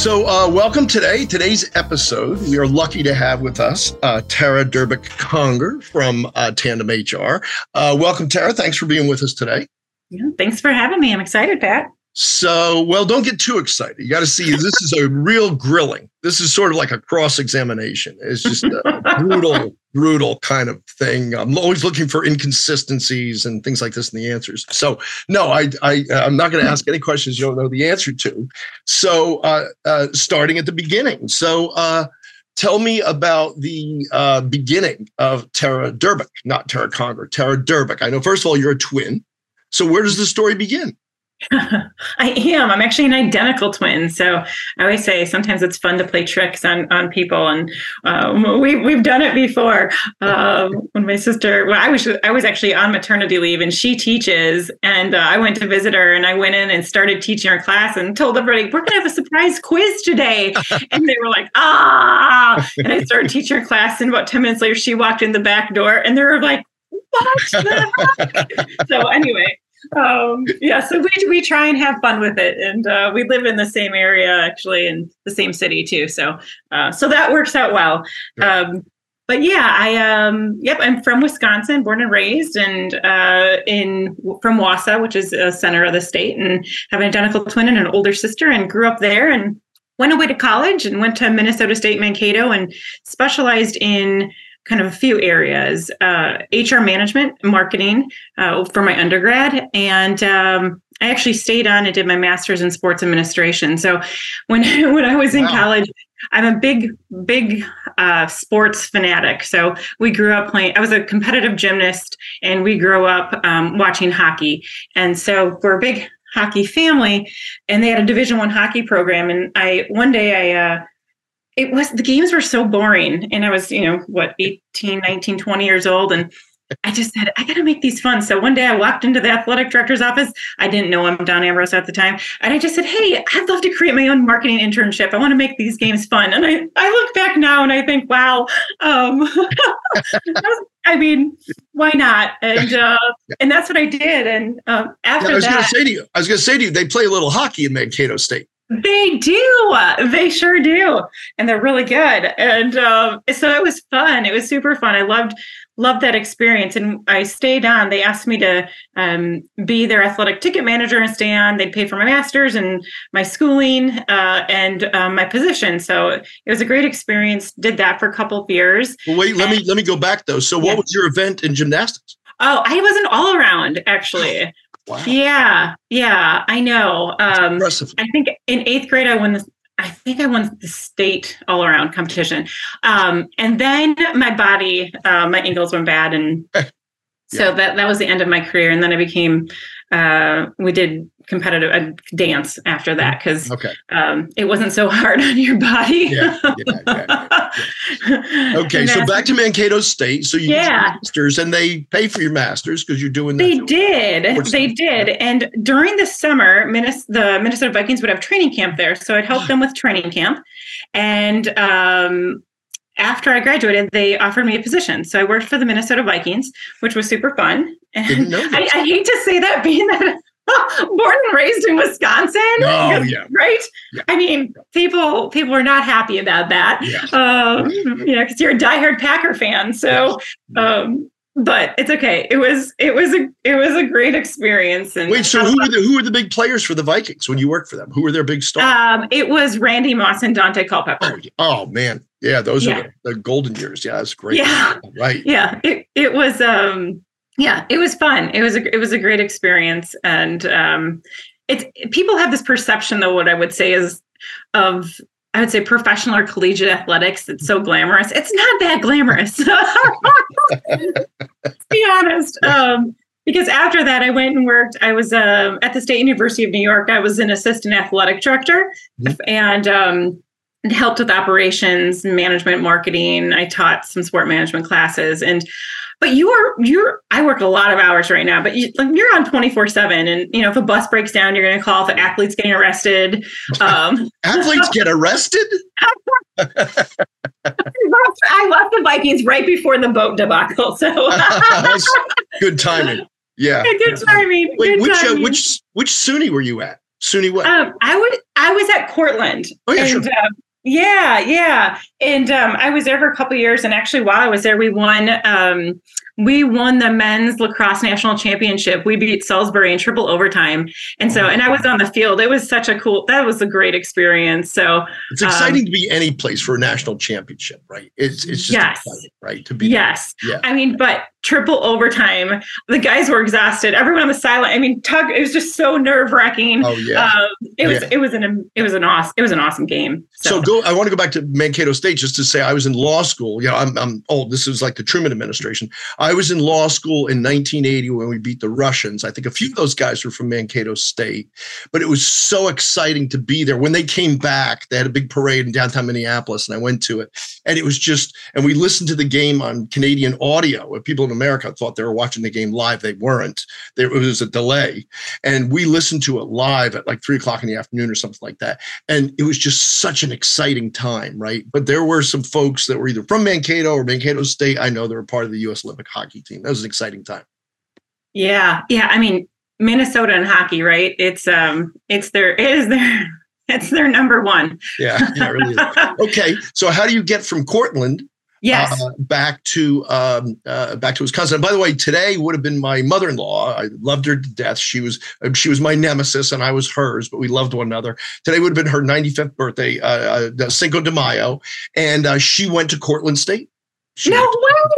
So, uh, welcome today. Today's episode, we are lucky to have with us uh, Tara Durbick Conger from uh, Tandem HR. Uh, welcome, Tara. Thanks for being with us today. Yeah, thanks for having me. I'm excited, Pat. So, well, don't get too excited. You got to see this is a real grilling. This is sort of like a cross examination. It's just a brutal, brutal kind of thing. I'm always looking for inconsistencies and things like this in the answers. So, no, I, I, I'm not going to ask any questions you don't know the answer to. So, uh, uh, starting at the beginning. So, uh, tell me about the uh, beginning of Tara Durbick, not Tara Conger, Tara Durbick. I know, first of all, you're a twin. So, where does the story begin? I am. I'm actually an identical twin. So I always say sometimes it's fun to play tricks on on people, and um, we we've done it before. Um, when my sister, well, I was I was actually on maternity leave, and she teaches, and uh, I went to visit her, and I went in and started teaching her class, and told everybody we're going to have a surprise quiz today, and they were like, ah, and I started teaching her class, and about ten minutes later, she walked in the back door, and they were like. What? so anyway, um, yeah, so we we try and have fun with it, and uh, we live in the same area actually, in the same city too. So uh, so that works out well. Um, but yeah, I um yep, I'm from Wisconsin, born and raised, and uh, in from Wausau, which is a center of the state, and have an identical twin and an older sister, and grew up there, and went away to college and went to Minnesota State Mankato and specialized in kind of a few areas uh, HR management, marketing uh, for my undergrad. And um, I actually stayed on and did my master's in sports administration. So when, when I was in wow. college, I'm a big, big uh, sports fanatic. So we grew up playing. I was a competitive gymnast, and we grew up um, watching hockey. And so we're a big hockey family, and they had a Division One hockey program. And I one day I uh, it was the games were so boring and i was you know what 18 19 20 years old and i just said i gotta make these fun so one day i walked into the athletic director's office i didn't know him don ambrose at the time and i just said hey i'd love to create my own marketing internship i want to make these games fun and i i look back now and i think wow um, I mean, why not? And uh, and that's what I did. And uh, after yeah, I was going to say to you, I was going to say to you, they play a little hockey in Mankato State. They do. They sure do, and they're really good. And um, so it was fun. It was super fun. I loved loved that experience, and I stayed on. They asked me to um, be their athletic ticket manager and stay on. They'd pay for my master's and my schooling uh, and um, my position. So it was a great experience. Did that for a couple of years. Well, wait. Let and, me let me go back though. So, what yeah. was your event in gymnastics? Oh, I was an all around actually. Wow. Yeah, yeah, I know. Um, impressive. I think in eighth grade, I won the. I think I won the state all around competition, um, and then my body, uh, my ankles went bad, and so that that was the end of my career. And then I became. Uh, we did competitive uh, dance after that because okay. um, it wasn't so hard on your body. yeah, yeah, yeah, yeah. Okay, so back to Mankato State. So you yeah. masters, and they pay for your masters because you're doing. They did. They did. And during the summer, the Minnesota Vikings would have training camp there, so I'd help them with training camp, and um, after I graduated, they offered me a position. So I worked for the Minnesota Vikings, which was super fun. And I, I, hate to say that, being that born and raised in Wisconsin. Oh yeah, right. Yeah. I mean, people people are not happy about that. Yeah. Um, you know, because you're a diehard Packer fan. So, um, but it's okay. It was it was a it was a great experience. And wait, so who were the who were the big players for the Vikings when you worked for them? Who were their big stars? Um, it was Randy Moss and Daunte Culpepper. Oh, oh man, yeah, those yeah. are the, the, golden years. Yeah, that's great. Yeah, right. Yeah, it it was. Um, yeah it was fun it was a it was a great experience and um it's people have this perception though what i would say is of i would say professional or collegiate athletics it's so glamorous it's not that glamorous be honest um because after that i went and worked i was uh, at the state university of new york i was an assistant athletic director mm-hmm. and um helped with operations management marketing i taught some sport management classes and but you are you're I work a lot of hours right now, but you, like you're on 24 seven. And you know, if a bus breaks down, you're going to call if an athlete's getting arrested. Um, athletes get arrested. I left the Vikings right before the boat debacle. So good timing. Yeah. Good timing. Wait, good which timing. Uh, which which SUNY were you at? SUNY what? Um, I would. I was at Cortland. Oh yeah, and, sure. uh, yeah, yeah. And um, I was there for a couple years. And actually, while I was there, we won. Um, we won the men's lacrosse national championship. We beat Salisbury in triple overtime. And so, and I was on the field. It was such a cool. That was a great experience. So it's exciting um, to be any place for a national championship, right? It's it's just yes. exciting, right? To be yes. There. Yeah. I mean, but triple overtime. The guys were exhausted. Everyone on the sideline. I mean, Tug. It was just so nerve wracking. Oh yeah. Um, it was. Yeah. It was an. It was an awesome. It was an awesome game. So. so. go. I want to go back to Mankato State just to say I was in law school. You know, I'm I'm old. This was like the Truman administration. I was in law school in 1980 when we beat the Russians. I think a few of those guys were from Mankato State, but it was so exciting to be there. When they came back, they had a big parade in downtown Minneapolis, and I went to it. And it was just, and we listened to the game on Canadian audio. People in America thought they were watching the game live. They weren't. There was a delay. And we listened to it live at like three o'clock in the afternoon or something like that. And it was just such an exciting time, right? But there were some folks that were either from Mankato or Mankato State. I know they were part of the U.S. Olympic hockey team. That was an exciting time. Yeah, yeah. I mean, Minnesota and hockey, right? It's um, it's their it is their it's their number one. Yeah, yeah, really. okay, so how do you get from Cortland? Yes. Uh, back to um, uh, back to Wisconsin. And by the way, today would have been my mother-in-law. I loved her to death. She was she was my nemesis, and I was hers. But we loved one another. Today would have been her 95th birthday, uh, uh Cinco de Mayo, and uh, she went to Cortland State. She no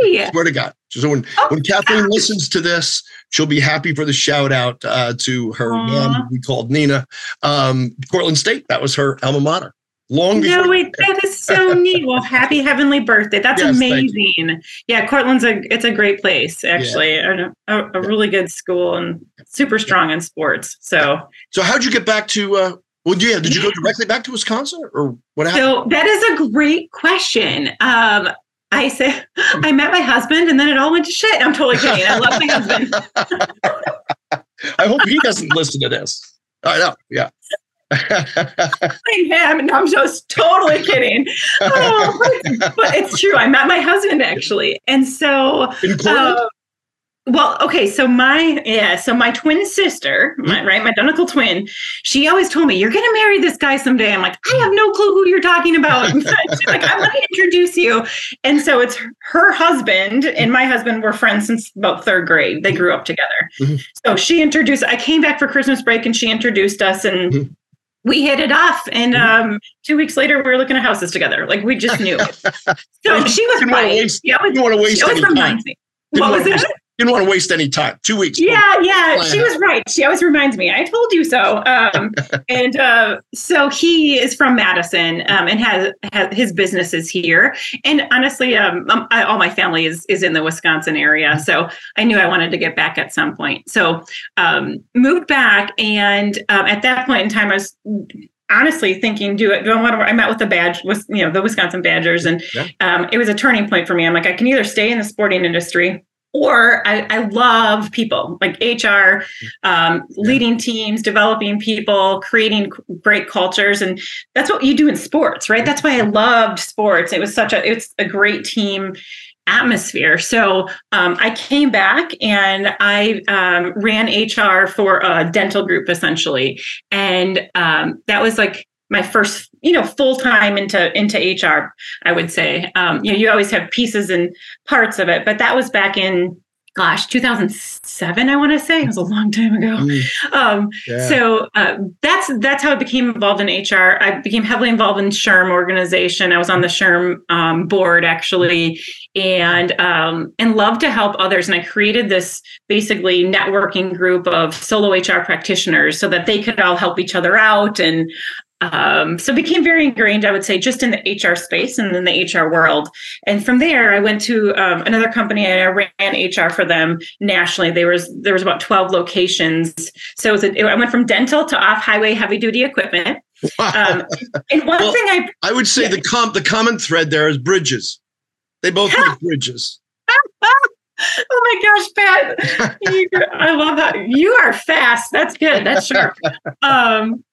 way! Swear to God. So when oh, when Kathleen listens to this, she'll be happy for the shout out uh, to her Aww. mom. We called Nina. Um, Cortland State. That was her alma mater. Long before. No, wait, that is so neat. Well, happy heavenly birthday. That's yes, amazing. Yeah, Cortland's a it's a great place actually. Yeah. A, a, a, really good school and super strong in sports. So. So how'd you get back to? Uh, well, yeah. Did you go directly back to Wisconsin, or what happened? So that is a great question. Um, I said, I met my husband and then it all went to shit. I'm totally kidding. I love my husband. I hope he doesn't listen to this. I know. Yeah. him. No, I'm just totally kidding. Oh, but, but, it's true. I met my husband actually. And so, uh, well, okay, so my yeah, so my twin sister, my, mm-hmm. right, my identical twin, she always told me, "You're going to marry this guy someday." I'm like, I have no clue who you're talking about. She's like, I'm going to introduce you, and so it's her husband and my husband were friends since about third grade. They grew up together. Mm-hmm. So she introduced. I came back for Christmas break, and she introduced us, and. Mm-hmm. We hit it off, and mm-hmm. um, two weeks later, we were looking at houses together. Like we just knew. so she was right. You don't want to waste time. What was it? Didn't want to waste any time. Two weeks. Yeah, yeah, she was right. She always reminds me. I told you so. Um, and uh, so he is from Madison um, and has, has his businesses here. And honestly, um, um, I, all my family is is in the Wisconsin area, so I knew I wanted to get back at some point. So um, moved back, and um, at that point in time, I was honestly thinking, do it. Do I want to? I met with the badge, with you know the Wisconsin Badgers, and yeah. um, it was a turning point for me. I'm like, I can either stay in the sporting industry or I, I, love people like HR, um, leading teams, developing people, creating great cultures, and that's what you do in sports, right? That's why I loved sports. It was such a it's a great team atmosphere. So um, I came back and I um, ran HR for a dental group essentially, and um, that was like my first you know full time into into hr i would say. Um, you know you always have pieces and parts of it but that was back in gosh 2007 i want to say. It was a long time ago. Mm. um, yeah. so uh, that's that's how i became involved in hr i became heavily involved in SHRM organization. I was on the SHRM um, board actually and um, and love to help others and i created this basically networking group of solo hr practitioners so that they could all help each other out and um, so became very ingrained, I would say, just in the HR space and in the HR world. And from there, I went to um, another company and I ran HR for them nationally. There was there was about twelve locations. So it was a, I went from dental to off highway heavy duty equipment. Wow. Um, and one well, thing I I would say yeah. the com the common thread there is bridges. They both make bridges. oh my gosh, Pat! You, I love that. You are fast. That's good. That's sharp. Um,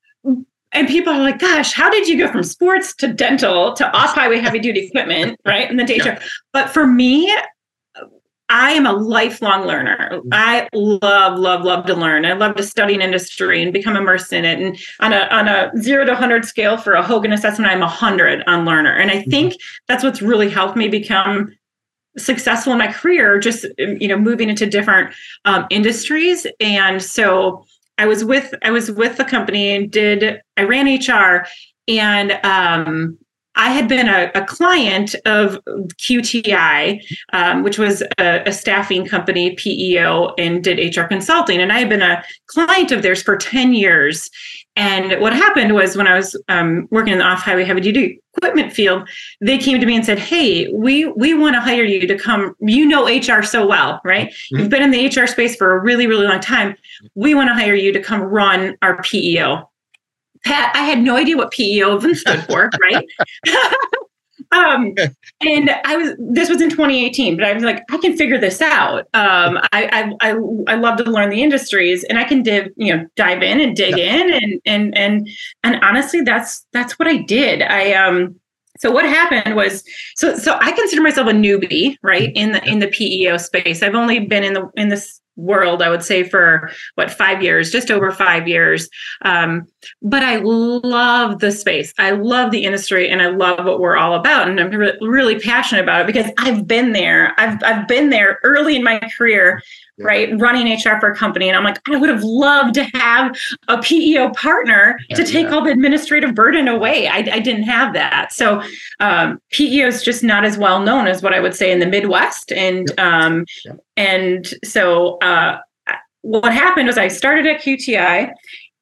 and people are like, gosh, how did you go from sports to dental to off highway heavy duty equipment, right? And the HR. Yeah. But for me, I am a lifelong learner. I love, love, love to learn. I love to study an industry and become immersed in it. And on a on a zero to hundred scale for a Hogan assessment, I'm a hundred on learner. And I mm-hmm. think that's what's really helped me become successful in my career. Just you know, moving into different um, industries. And so I was with I was with the company and did I ran HR and um, I had been a, a client of QTI, um, which was a, a, staffing company, PEO, and did HR consulting. And I had been a client of theirs for 10 years. And what happened was when I was um, working in the off highway heavy duty equipment field, they came to me and said, Hey, we, we want to hire you to come. You know HR so well, right? Mm-hmm. You've been in the HR space for a really, really long time. We want to hire you to come run our PEO. Pat, I had no idea what PEO even stood for, right? um, and I was this was in 2018, but I was like, I can figure this out. Um, I, I I I love to learn the industries, and I can div, you know dive in and dig yeah. in, and and and and honestly, that's that's what I did. I um. So what happened was so so I consider myself a newbie, right, in the in the PEO space. I've only been in the in this world i would say for what five years just over five years. Um, but i love the space. I love the industry and i love what we're all about and i'm re- really passionate about it because i've been there. I've, I've been there early in my career right running hr for a company. And i'm like i would have loved to have a peo partner to take yeah. all the administrative burden away. I, I didn't have that. So um, peo is just not as well known as what i would say in the midwest. And um, and so uh, what happened was i started at qti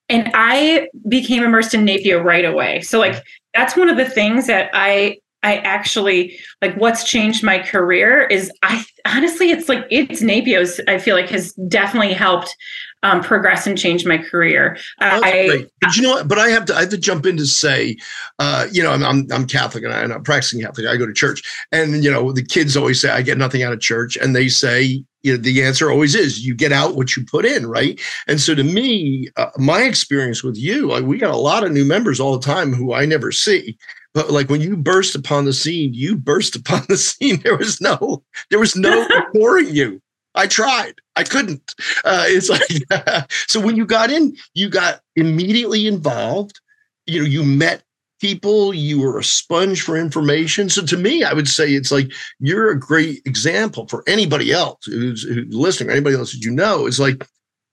and i became immersed in NAPEO right away. So like that's one of the things that i I actually like what's changed my career is I honestly it's like it's NAPEO's I feel like has definitely helped um, progress and change my career. Oh, I, but you know what? But I have to I have to jump in to say, uh, you know, I'm, I'm, I'm Catholic and, I, am practicing Catholic. I go to church, and you know the kids always say I get nothing out of church, and they say you know, the answer always is you get out what you put in, right? And so to me, uh, my experience with you, like we got a lot of new members all the time who I never see but like when you burst upon the scene, you burst upon the scene. There was no, there was no ignoring you. I tried. I couldn't. Uh, it's like so when you got in, you got immediately involved. You know, you met people. You were a sponge for information. So to me, I would say it's like you're a great example for anybody else who's, who's listening, or anybody else that you know. Is like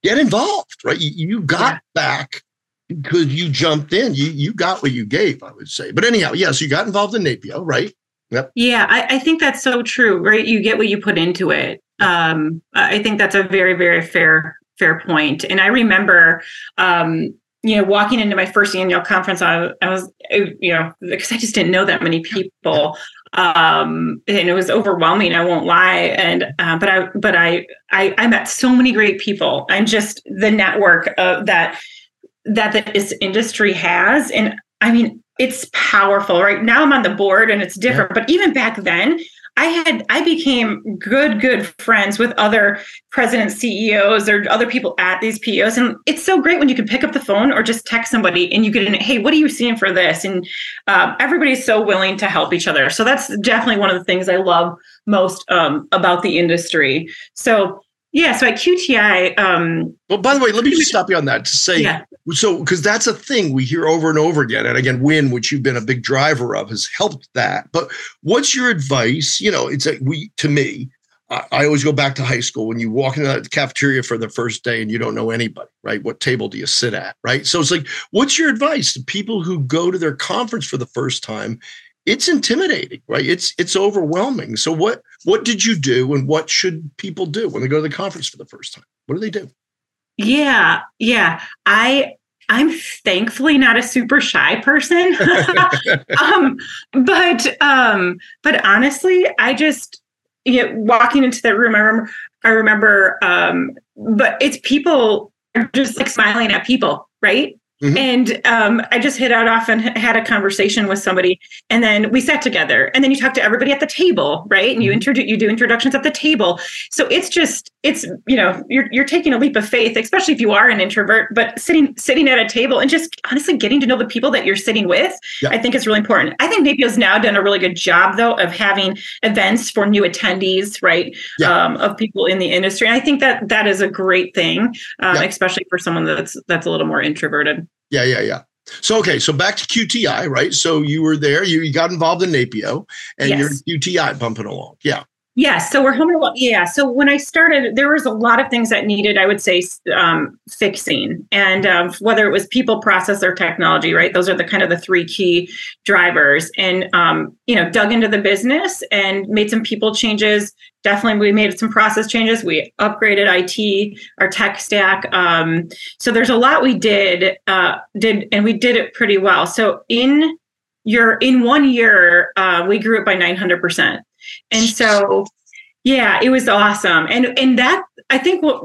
get involved, right? You, you got yeah. back because you jumped in. You you got what you gave, I would say. But anyhow, yes, yeah, so you got involved in NAPEO, right? Yep. Yeah, I, I, think that's so true, right? You get what you put into it. Um, I think that's a very, very fair, fair point. And I remember um, you know, walking into my first annual conference, I, I was, you know, because I just didn't know that many people, um, and it was overwhelming. I won't lie, and uh, but I, but I, I, I met so many great people, and just the network of that that this industry has. And I mean, it's powerful. Right now, I'm on the board and it's different. Yeah. But even back then, I had I became good good friends with other president CEOs, or other people at these PEOs, and it's so great when you can pick up the phone or just text somebody and you get in. Hey, what are you seeing for this? And um, everybody's so willing to help each other. So that's definitely one of the things I love most um, about the industry. So yeah, so at QTI. Um, well, by the way, let me just stop you on that to say yeah. So because that's a thing we hear over and over again, and again, Win, which you've been a big driver of, has helped that. But what's your advice? You know, it's a we to me. I, I always go back to high school when you walk into the cafeteria for the first day and you don't know anybody, right? What table do you sit at, right? So it's like, what's your advice to people who go to their conference for the first time it's intimidating, right? It's it's overwhelming. So what what did you do and what should people do when they go to the conference for the first time? What do they do? Yeah, yeah. I I'm thankfully not a super shy person. um, but um, but honestly, I just you know, walking into that room, I remember I remember um, but it's people just like smiling at people, right? Mm-hmm. And um, I just hit out off and had a conversation with somebody, and then we sat together. And then you talk to everybody at the table, right? And you mm-hmm. introduce, you do introductions at the table. So it's just it's you know you're you're taking a leap of faith, especially if you are an introvert. But sitting sitting at a table and just honestly getting to know the people that you're sitting with, yeah. I think is really important. I think NAPEO's now done a really good job though of having events for new attendees, right? Yeah. Um, of people in the industry. And I think that that is a great thing, um, yeah. especially for someone that's that's a little more introverted. Yeah, yeah, yeah. So okay, so back to QTI, right? So you were there, you, you got involved in NAPEO, and yes. you're QTI bumping along. Yeah. Yes. So we're home alone. Yeah. So when I started, there was a lot of things that needed, I would say, um, fixing, and um, whether it was people, process, or technology, right? Those are the kind of the three key drivers. And um, you know, dug into the business and made some people changes. Definitely, we made some process changes. We upgraded IT, our tech stack. Um, so there's a lot we did, uh, did, and we did it pretty well. So in your in one year, uh, we grew it by 900 percent and so, yeah, it was awesome. And and that I think what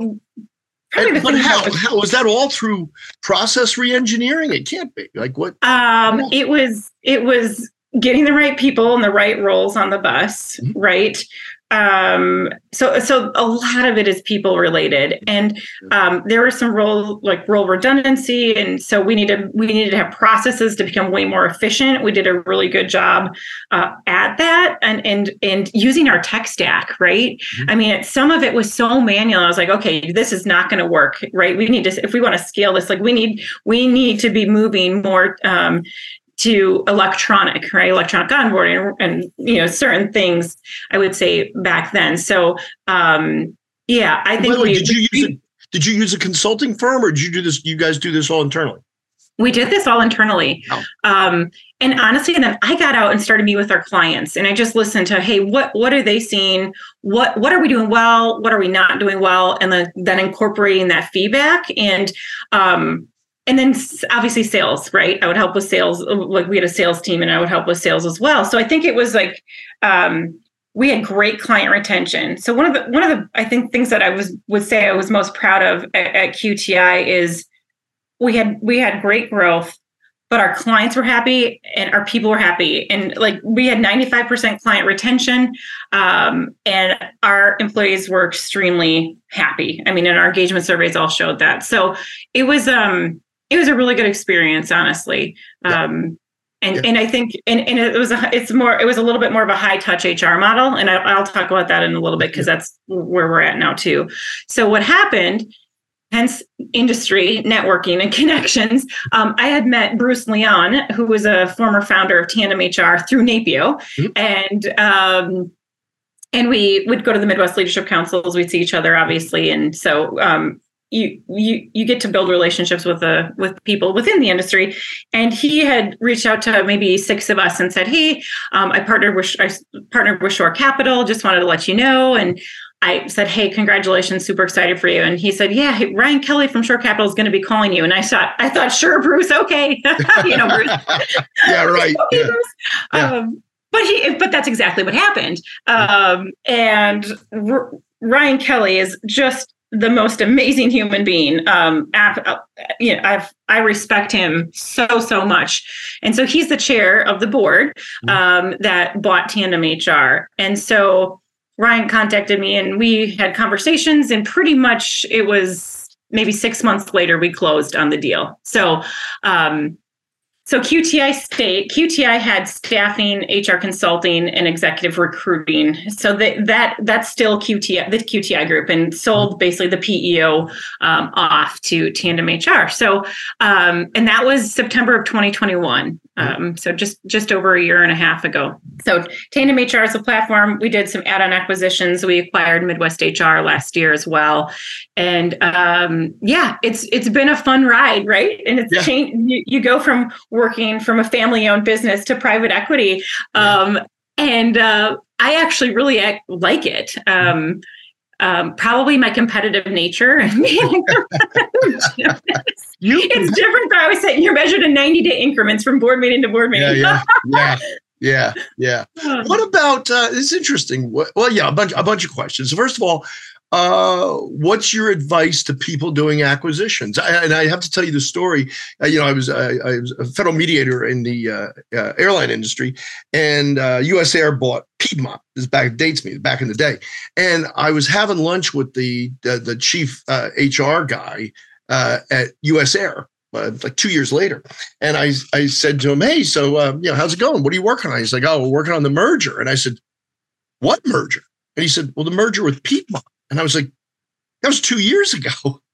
and, but how, how was that all through process reengineering? It can't be like what? Um, it was it was getting the right people and the right roles on the bus, mm-hmm. right? Um so so a lot of it is people related and um there was some role like role redundancy and so we needed we needed to have processes to become way more efficient. We did a really good job uh, at that and and and using our tech stack right? Mm-hmm. i mean it, some of it was so manual. I was like okay this is not going to work right? We need to if we want to scale this like we need we need to be moving more um to electronic, right? Electronic onboarding and, and, you know, certain things I would say back then. So um yeah, I think we, did you use a, did you use a consulting firm or did you do this you guys do this all internally? We did this all internally. Oh. Um, and honestly, then I got out and started meeting with our clients and I just listened to, hey, what what are they seeing? What what are we doing well? What are we not doing well? And then then incorporating that feedback. And um, and then obviously sales right? I would help with sales like we had a sales team and i would help with sales as well. So i think it was like um, we had great client retention. So one of the one of the i think things that i was would say i was most proud of at, at qti is we had we had great growth but our clients were happy and our people were happy. And like we had 95% client retention um, and our employees were extremely happy. I mean and our engagement surveys all showed that. So it was um it was a really good experience, honestly. Yeah. Um, and yeah. and I think and, and it was a it's more it was a little bit more of a high touch HR model, and I, will talk about that in a little bit because that's where we're at now too. So what happened? Hence, industry networking and connections. Um, I had met Bruce Leon, who was a former founder of Tandem HR through NAPEO, mm-hmm. and um, and we would go to the Midwest Leadership Councils. We'd see each other, obviously, and so um, you you you get to build relationships with the with people within the industry. And he had reached out to maybe six of us and said hey um, i partnered with i partnered with shore capital. Just wanted to let you know. And i said hey congratulations. Super excited for you. And he said yeah hey, ryan kelly from shore capital is going to be calling you. And i thought i thought sure bruce okay. You know bruce. Yeah right. Okay, yeah. Bruce. Yeah. Um, but he but that's exactly what happened. Um, and R- ryan kelly is just the most amazing human being. Um, uh, you know, I've I respect him so so much, and so he's the chair of the board mm-hmm. um, that bought Tandem HR, and so Ryan contacted me, and we had conversations, and pretty much it was maybe six months later we closed on the deal. So um, so QTI state, QTI had staffing, HR consulting, and executive recruiting. So that that that's still QTI, the QTI group, and sold basically the PEO um, off to Tandem HR. So um, and that was September of 2021. Um, so just just over a year and a half ago. So Tandem HR is a platform. We did some add-on acquisitions. We acquired Midwest HR last year as well, and um, yeah, it's it's been a fun ride, right? And it's yeah. changed. You, you, go from working from a family-owned business to private equity, um, yeah. and uh, I actually really like it. Um, um, probably my competitive nature. you, it's different. I always say you're measured in 90 day increments from board meeting to board meeting. Yeah, yeah, yeah, yeah, yeah. What about? Uh, it's interesting. Well, yeah, a bunch, a bunch of questions. First of all, uh, what's your advice to people doing acquisitions? I, and I have to tell you the story. Uh, you know, I was I, I, was a federal mediator in the uh, uh airline industry, and U.S. Uh, Air bought Piedmont. This back dates me back in the day, and I was having lunch with the the chief HR guy at U.S. Air. like two years later, and I I said to him, "Hey, so um, you know, how's it going? What are you working on?" He's like, "Oh, we're working on the merger." And I said, "What merger?" And he said, "Well, the merger with Piedmont." And I was like, that was two years ago.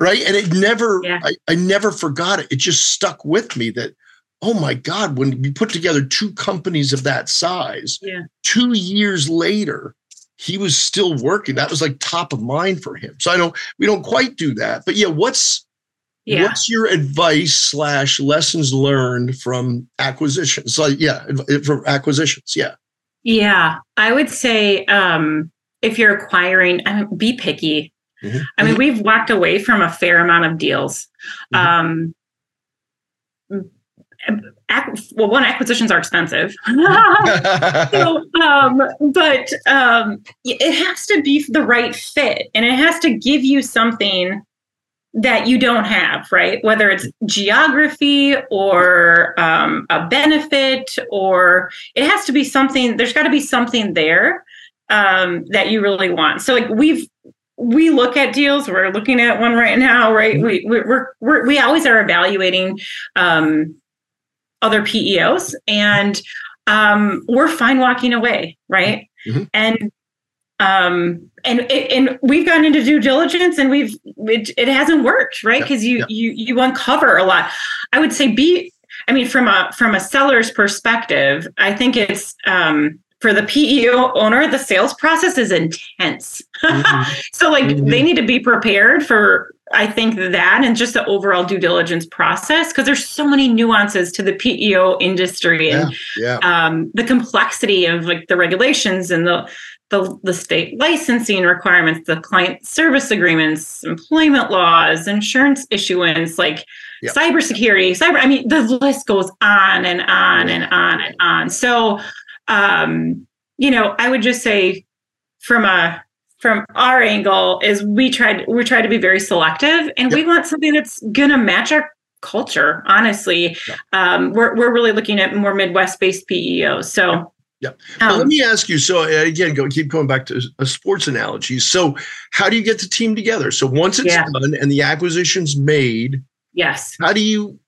Right. And it never, yeah. I, I never forgot it. It just stuck with me that, oh my God, when you put together two companies of that size, yeah. two years later, he was still working. That was like top of mind for him. So I don't, we don't quite do that. But yeah, what's, yeah. What's your advice slash lessons learned from acquisitions? Like, yeah, from acquisitions. Yeah. Yeah. I would say um, if you're acquiring, I mean, be picky. Mm-hmm. I mean, we've walked away from a fair amount of deals. Mm-hmm. Um, well, one acquisitions are expensive, so, um, but um, it has to be the right fit, and it has to give you something that you don't have, right? Whether it's geography or um, a benefit, or it has to be something. There's got to be something there um, that you really want. So like we've we look at deals. We're looking at one right now, right? Mm-hmm. We we're, we're we always are evaluating um, other PEOs, and um, we're fine walking away, right? Mm-hmm. And um, and and we've gone into due diligence, and we've it, it hasn't worked, right? Because you you you uncover a lot. I would say be. I mean, from a from a seller's perspective, I think it's um, for the PEO owner, the sales process is intense. Mm-hmm. so, like, mm-hmm. they need to be prepared for, I think, that and just the overall due diligence process because there's so many nuances to the PEO industry and yeah, yeah. Um, the complexity of like the regulations and the, the the state licensing requirements, the client service agreements, employment laws, insurance issuance, like yep. cybersecurity, cyber. I mean, the list goes on and on and on and on. So um, you know, I would just say from a from our angle is we tried we try to be very selective and yep. we want something that's gonna match our culture honestly yep. um, we're, we're really looking at more midwest based peos so yeah. Well, um, let me ask you. So uh, again, go keep going back to a sports analogy. So, how do you get the team together? So once it's yeah. done and the acquisition's made, yes. How do you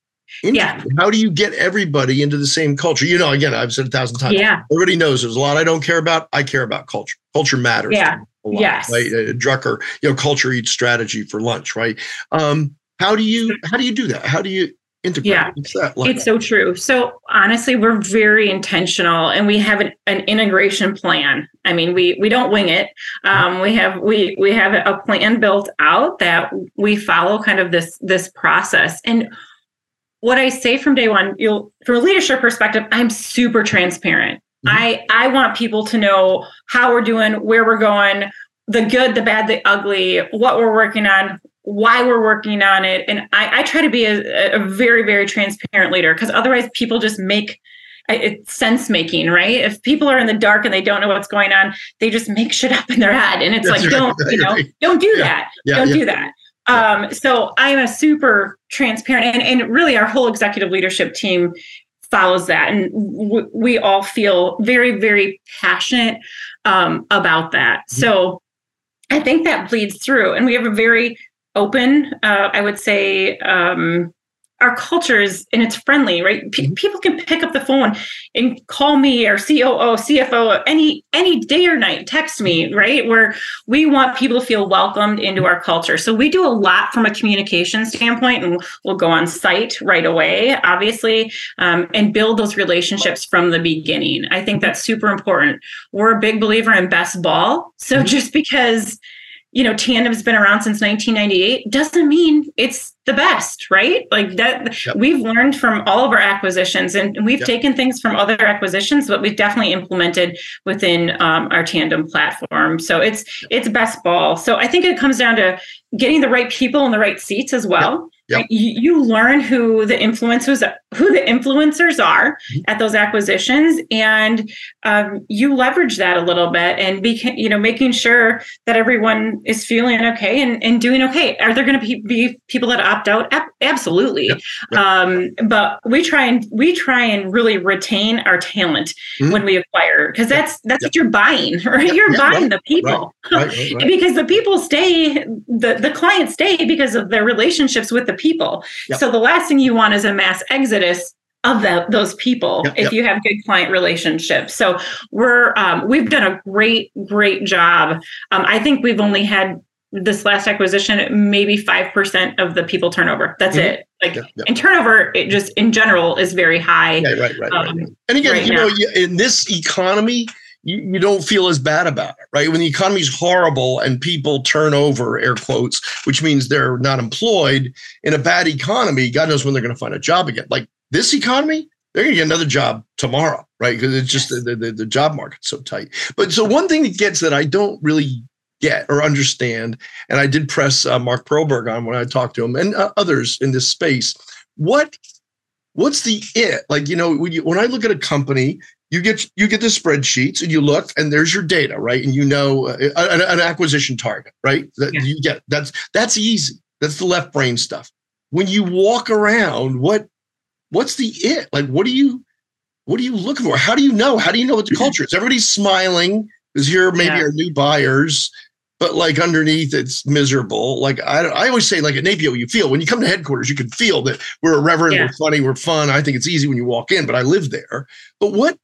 yeah. How do you get everybody into the same culture? You know, again, I've said a thousand times. Yeah. Everybody knows there's a lot I don't care about. I care about culture. Culture matters. Yeah. Lot, yes. Right. Uh, Drucker, you know, culture eats strategy for lunch. Right. Um, how do you how do you do that? How do you integrate? Yeah. Like? It's so true. So honestly, we're very intentional, and we have an, an integration plan. I mean, we we don't wing it. Um, we have we we have a plan built out that we follow kind of this this process and what I say from day one, you'll from a leadership perspective, I'm super transparent. Mm-hmm. I I want people to know how we're doing, where we're going, the good, the bad, the ugly, what we're working on, why we're working on it. And I, I try to be a, a very, very transparent leader because otherwise people just make it's sense making, right? If people are in the dark and they don't know what's going on, they just make shit up in their head. And it's That's like, right. don't, you know, don't do yeah. that. Yeah, don't yeah. do that. Um, so I'm a super transparent, and, and really our whole executive leadership team follows that, and w- we all feel very, very passionate um, about that. Mm-hmm. So I think that bleeds through, and we have a very open, uh, I would say, um, our culture is and it's friendly right? P- mm-hmm. people can pick up the phone and call me or coo cfo any any day or night text me right? Where we want people to feel welcomed into our culture. So we do a lot from a communication standpoint and we'll go on site right away obviously um, and build those relationships from the beginning. I think that's super important. We're a big believer in best ball. So mm-hmm. just because you know tandem's been around since 1998 doesn't mean it's the best right? Like that yep. we've learned from all of our acquisitions and we've yep. taken things from other acquisitions but we've definitely implemented within um, our tandem platform. So it's it's best ball. So i think it comes down to getting the right people in the right seats as well. Yep. You, you learn who the influencers who the influencers are Mm-hmm. at those acquisitions, and um, you leverage that a little bit, and be you know making sure that everyone is feeling okay and, and doing okay. Are there going to be, be people that opt out? Ab- absolutely. Yep. Yep. Um, but we try and we try and really retain our talent Mhm. when we acquire because that's that's Yep. what you're buying, right? You're buying right. the people Right, right, because the people stay the, the clients stay because of their relationships with the people so the last thing you want is a mass exodus of the, those people Yep, if yep. you have good client relationships so we're um, we've done a great great job um, i think we've only had this last acquisition maybe 5% of the people turnover that's Mhm. it like yeah. and turnover it just in general is very high Yeah, right, right, right. um, And again, right you know, now. in this economy, you, you don't feel as bad about it, right? When the economy's horrible and people turn over, air quotes, which means they're not employed in a bad economy, God knows when they're going to find a job again. Like this economy, they're going to get another job tomorrow, right? Because it's just the, the, the job market's so tight. But so one thing that gets that I don't really get or understand, and I did press uh, Mark Perlberg on when I talked to him and uh, others in this space, what what's the it like you know when, you, when i look at a company you get you get the spreadsheets and you look and there's your data right? And you know uh, an, an acquisition target right? That Yeah. you get that's that's easy. That's the left brain stuff. When you walk around what what's the it? Like what do you what are you looking for? How do you know? How do you know what the culture is? Everybody's smiling because here maybe Yeah. are new buyers but like underneath it's miserable. Like I, I always say like at NAPEO you feel when you come to headquarters you can feel that we're irreverent Yeah. we're funny we're fun. I think it's easy when you walk in but i live there. But what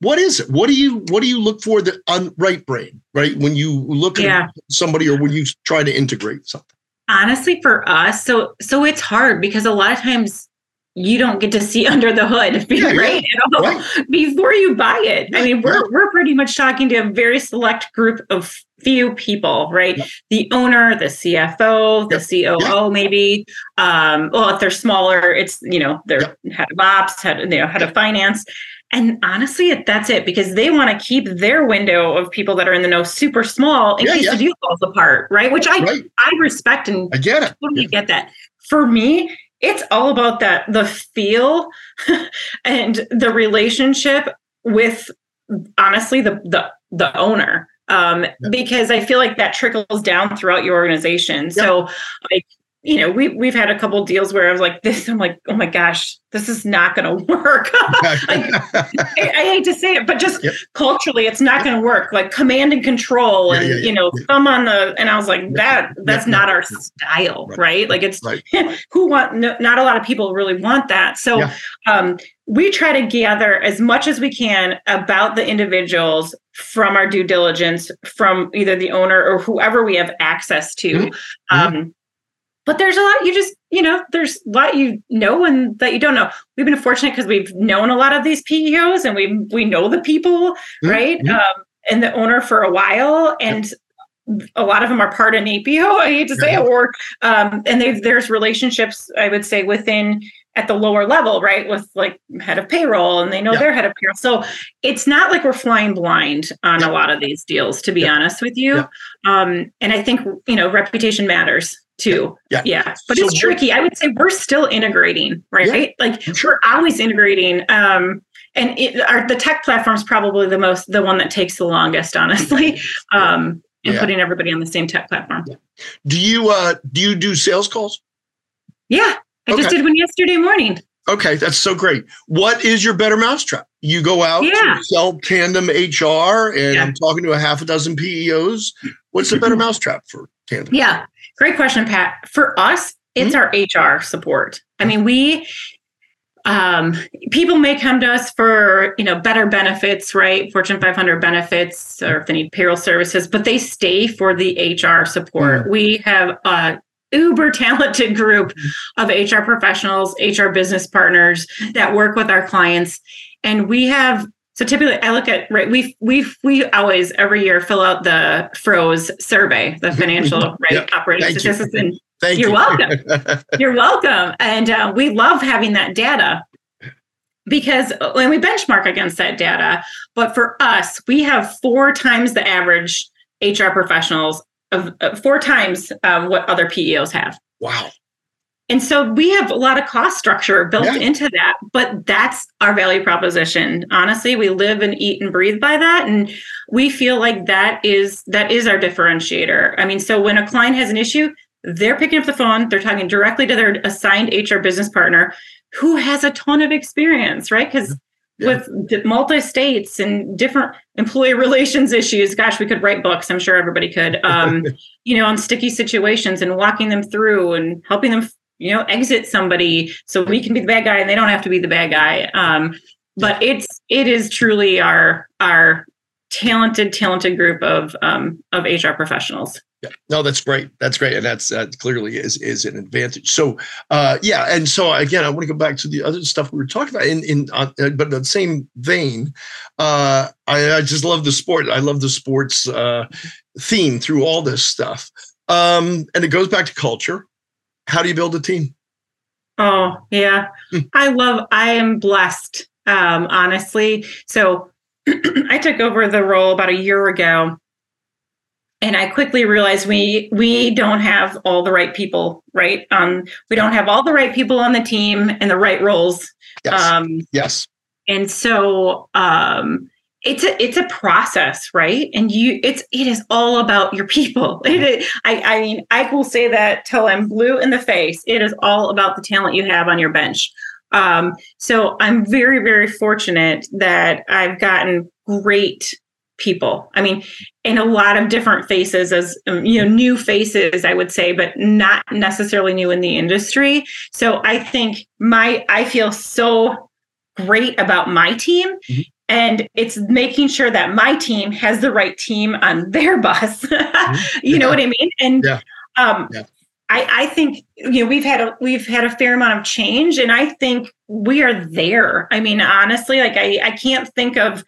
what is it? What do you what do you look for the on right brain right? When you look Yeah. at somebody or when you try to integrate something. Honestly for us so so it's hard because a lot of times you don't get to see under the hood Yeah, yeah. right, at all right. before you buy it. I mean we're yeah. we're pretty much talking to a very select group of few people right? Yeah. the owner the cfo the coo maybe um well if they're smaller it's you know their head of ops head you know head of finance and honestly that's it because they want to keep their window of people that are in the know super small in Yeah, case yeah. the deal falls apart right which i right i respect and i get it totally get that. For me, it's all about that the feel and the relationship with honestly the the the owner. Um, Yeah. because I feel like that trickles down throughout your organization. So like you know, we we've had a couple deals where I was like, this, I'm like, oh my gosh, this is not gonna work. I, I hate to say it, but just Yep. culturally, it's not going to work. Like command and control, and yeah, yeah, you know, yeah. thumb on the. And I was like, that that's not our style, Right, right? Like it's right. who want. No, not a lot of people really want that. So, um, we try to gather as much as we can about the individuals from our due diligence, from either the owner or whoever we have access to. Mhm, Um, but there's a lot you just you know there's a lot you know and that you don't know. We've been fortunate because we've known a lot of these peos and we we know the people Mhm, right? Mhm. um, and the owner for a while and a lot of them are part of NAPEO i hate to say it or um, and they, there's relationships i would say within at the lower level right with like head of payroll and they know Yeah. their head of payroll. So it's not like we're flying blind on Yeah. a lot of these deals to be Yeah. honest with you. Um, and i think you know reputation matters too. Yeah. yeah. But So it's tricky. I would say we're still integrating right? Like Sure. we're always integrating um and it, our, the tech platform is probably the most the one that takes the longest honestly um and putting everybody on the same tech platform. Do you uh do you do sales calls? Yeah i just did one yesterday morning Okay, that's so great. What is your better mousetrap? You go out Yeah. sell Tandem HR, and Yeah. I'm talking to a half a dozen PEOs. What's the better mm-hmm. mousetrap for Tandem? Yeah, great question, Pat. For us, it's mm-hmm. our HR support. I mm-hmm. mean, we um people may come to us for you know better benefits right fortune 500 benefits or if they need payroll services but they stay for the hr support mm. we have a uber talented group mm-hmm. of hr professionals hr business partners that work with our clients and we have so typically i look at right we we we always every year fill out the FROS survey the mm-hmm. financial right Yeah. operating Thank you. statistics and Thank You're you. welcome. you're welcome. And uh, we love having that data because uh, when we benchmark against that data, but for us, we have four times the average HR professionals of uh, four times uh, what other PEOs have. wow. and so we have a lot of cost structure built yeah. into that, but that's our value proposition. Honestly, we live and eat and breathe by that. And we feel like that is that is our differentiator. I mean, so when a client has an issue, they're picking up the phone, they're talking directly to their assigned HR business partner who has a ton of experience, right? Because yeah. with multi states and different employee relations issues, gosh, we could write books. I'm sure everybody could, um, you know, on sticky situations and walking them through and helping them you know exit somebody so we can be the bad guy and they don't have to be the bad guy um, but it's it is truly our our talented talented group of um, of hr professionals yeah, no, that's great. That's great, and that's that clearly is is an advantage. So, uh, yeah, and so again, I want to go back to the other stuff we were talking about. In in uh, but in the same vein, uh, I, I just love the sport. I love the sports uh, theme through all this stuff, um, and it goes back to culture how do you build a team? Oh, yeah. Hmm. I love, I am blessed, um, honestly. So I took over the role about a year ago. And I quickly realized we we don't have all the right people, right? Um, we don't have all the right people on the team and the right roles. Yes. Um, yes. And so um, it's a it's a process right and you it's it is all about your people it is, i i mean i will say that till i'm blue in the face it is all about the talent you have on your bench um so i'm very very fortunate that i've gotten great people i mean in a lot of different faces as um, you know new faces i would say but not necessarily new in the industry so i think my i feel so great about my team mm-hmm and it's making sure that my team has the right team on their bus you yeah. know what i mean and yeah. um yeah. I, I think you know we've had a we've had a fair amount of change and i think we are there i mean honestly like i i can't think of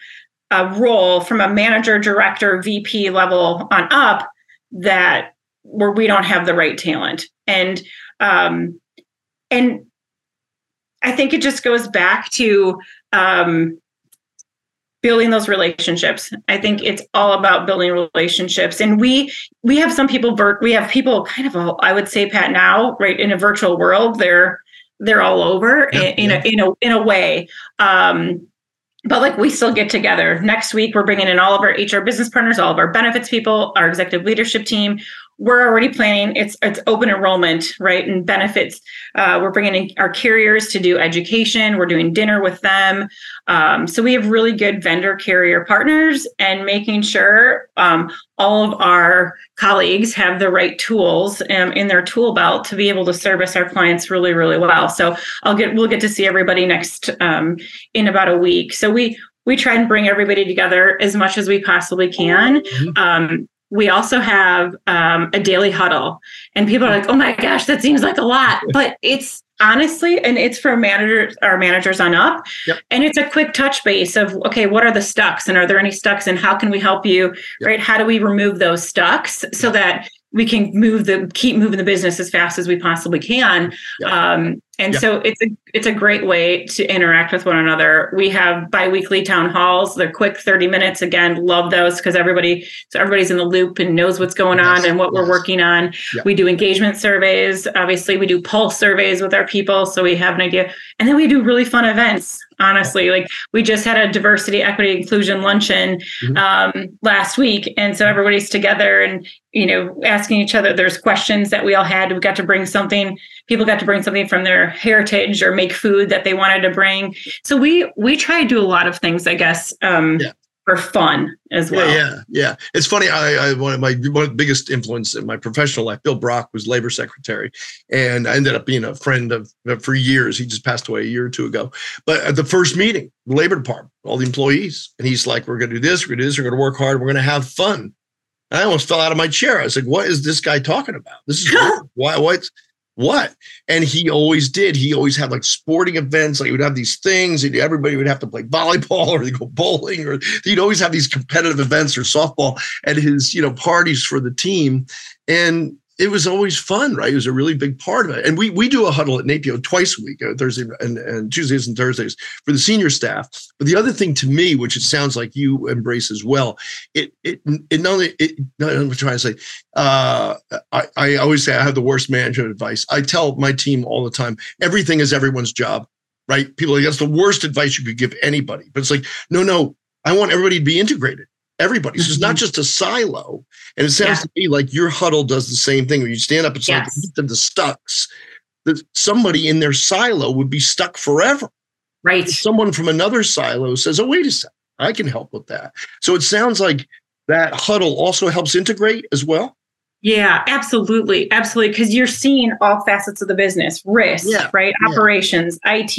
a role from a manager director vp level on up that where we don't have the right talent. And um and i think it just goes back to um building those relationships. I think it's all about building relationships. And we we have some people we have people kind of I would say pat now right in a virtual world they're they're all over yeah, in, yeah. a in a in a way. Um but like we still get together. Next week we're bringing in all of our hr business partners all of our benefits people our executive leadership team we're already planning it's it's open enrollment right and benefits uh, we're bringing in our carriers to do education we're doing dinner with them um, so we have really good vendor carrier partners and making sure um, all of our colleagues have the right tools um, in their tool belt to be able to service our clients really really well so i'll get we'll get to see everybody next um, in about a week so we we try and bring everybody together as much as we possibly can. Mm-hmm. Um, we also have um, a daily huddle. And people are like oh my gosh that seems like a lot. But it's honestly and it's for managers our managers on up. Yep. and it's a quick touch base of okay what are the stucks and are there any stucks and how can we help you? Yep. right? How do we remove those stucks so that we can move the keep moving the business as fast as we possibly can? Yeah. um, and yeah. so it's a it's a great way to interact with one another we have biweekly town halls they're quick 30 minutes again love those because everybody so everybody's in the loop and knows what's going yes. on and what yes. we're working on yeah. we do engagement surveys obviously we do pulse surveys with our people so we have an idea and then we do really fun events honestly like we just had a diversity equity inclusion luncheon mm-hmm. um, last week and so everybody's together and you know asking each other there's questions that we all had we got to bring something people got to bring something from their heritage or make food that they wanted to bring so we we try to do a lot of things i guess um, yeah for fun as well. Yeah, yeah, yeah. It's funny. I, I one of my one of the biggest influence in my professional life. Bill Brock was labor secretary, and I ended up being a friend of for years. He just passed away a year or two ago. But at the first meeting, the labor department, all the employees, and he's like, "We're going to do this. We're going to do this. We're going to work hard. We're going to have fun." I almost fell out of my chair. I was like, "What is this guy talking about? This is why? What's what? And he always did. He always had like sporting events. Like he would have these things, and everybody would have to play volleyball or go bowling, or he'd always have these competitive events or softball at his, you know, parties for the team. And it was always fun, right? It was a really big part of it. And we we do a huddle at NAPEO twice a week, uh, Thursday and, and Tuesdays and Thursdays for the senior staff. But the other thing to me, which it sounds like you embrace as well, it it it not only it, not, I'm trying to say, uh, I, I always say I have the worst management advice. I tell my team all the time, everything is everyone's job, right? People, like, that's the worst advice you could give anybody. But it's like, no, no, I want everybody to be integrated everybody. So it's not mm-hmm. just a silo. And it sounds yeah. to me like your huddle does the same thing. When you stand up, it's yes. like the, the stucks. That somebody in their silo would be stuck forever. Right. someone from another silo says, "Oh, wait a second, I can help with that." So it sounds like that huddle also helps integrate as well. Yeah, absolutely. Absolutely. Because you're seeing all facets of the business risk, yeah. right? Yeah. Operations, IT,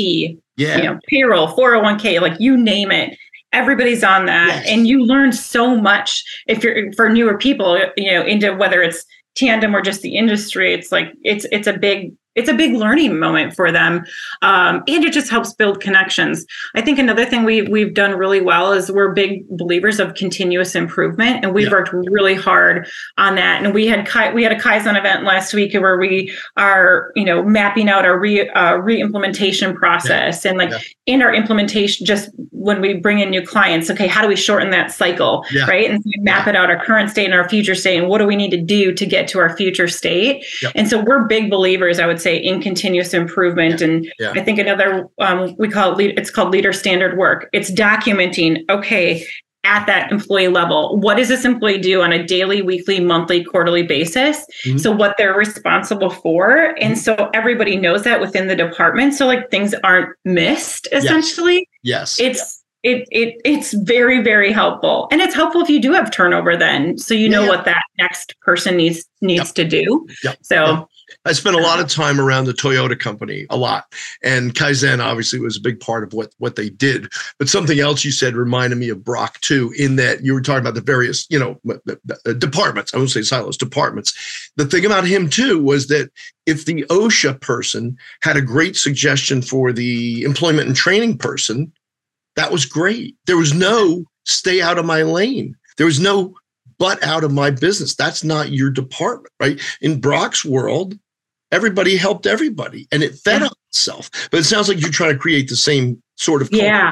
yeah. you know, payroll, 401k, like you name it everybody's on that yes. and you learn so much if you're for newer people you know into whether it's tandem or just the industry it's like it's it's a big it's a big learning moment for them um, and it just helps build connections i think another thing we, we've done really well is we're big believers of continuous improvement and we've yeah. worked really hard on that and we had we had a kaizen event last week where we are you know mapping out our re uh, re-implementation process yeah. and like yeah. in our implementation just when we bring in new clients okay how do we shorten that cycle right and so we map it out our current state and our future state and what do we need to do to get to our future state and so we're big believers i would say in continuous improvement. And yeah. I think another um, we call it it's called leader standard work. It's documenting. Okay, at that employee level. What does this employee do on a daily, weekly, monthly, quarterly basis? Mm-hmm. So, what they're responsible for. And mm-hmm. so, everybody knows that within the department. So, like, things aren't missed essentially. Yes. yes. It's, it, it it's very very helpful and it's helpful if you do have turnover then so you know yeah. what that next person needs needs yep. to do yep. so yep. I spent a lot of uh-huh. time around the Toyota company, a lot. And Kaizen obviously was a big part of what, what they did. But something else you said reminded me of Brock too, in that you were talking about the various, you know, departments. I won't say silos, departments. The thing about him too was that if the OSHA person had a great suggestion for the employment and training person, that was great. There was no stay out of my lane. There was no butt out of my business. That's not your department, right? In Brock's world, everybody helped everybody and it fed yeah. on itself. But it sounds like you're trying to create the same sort of yeah,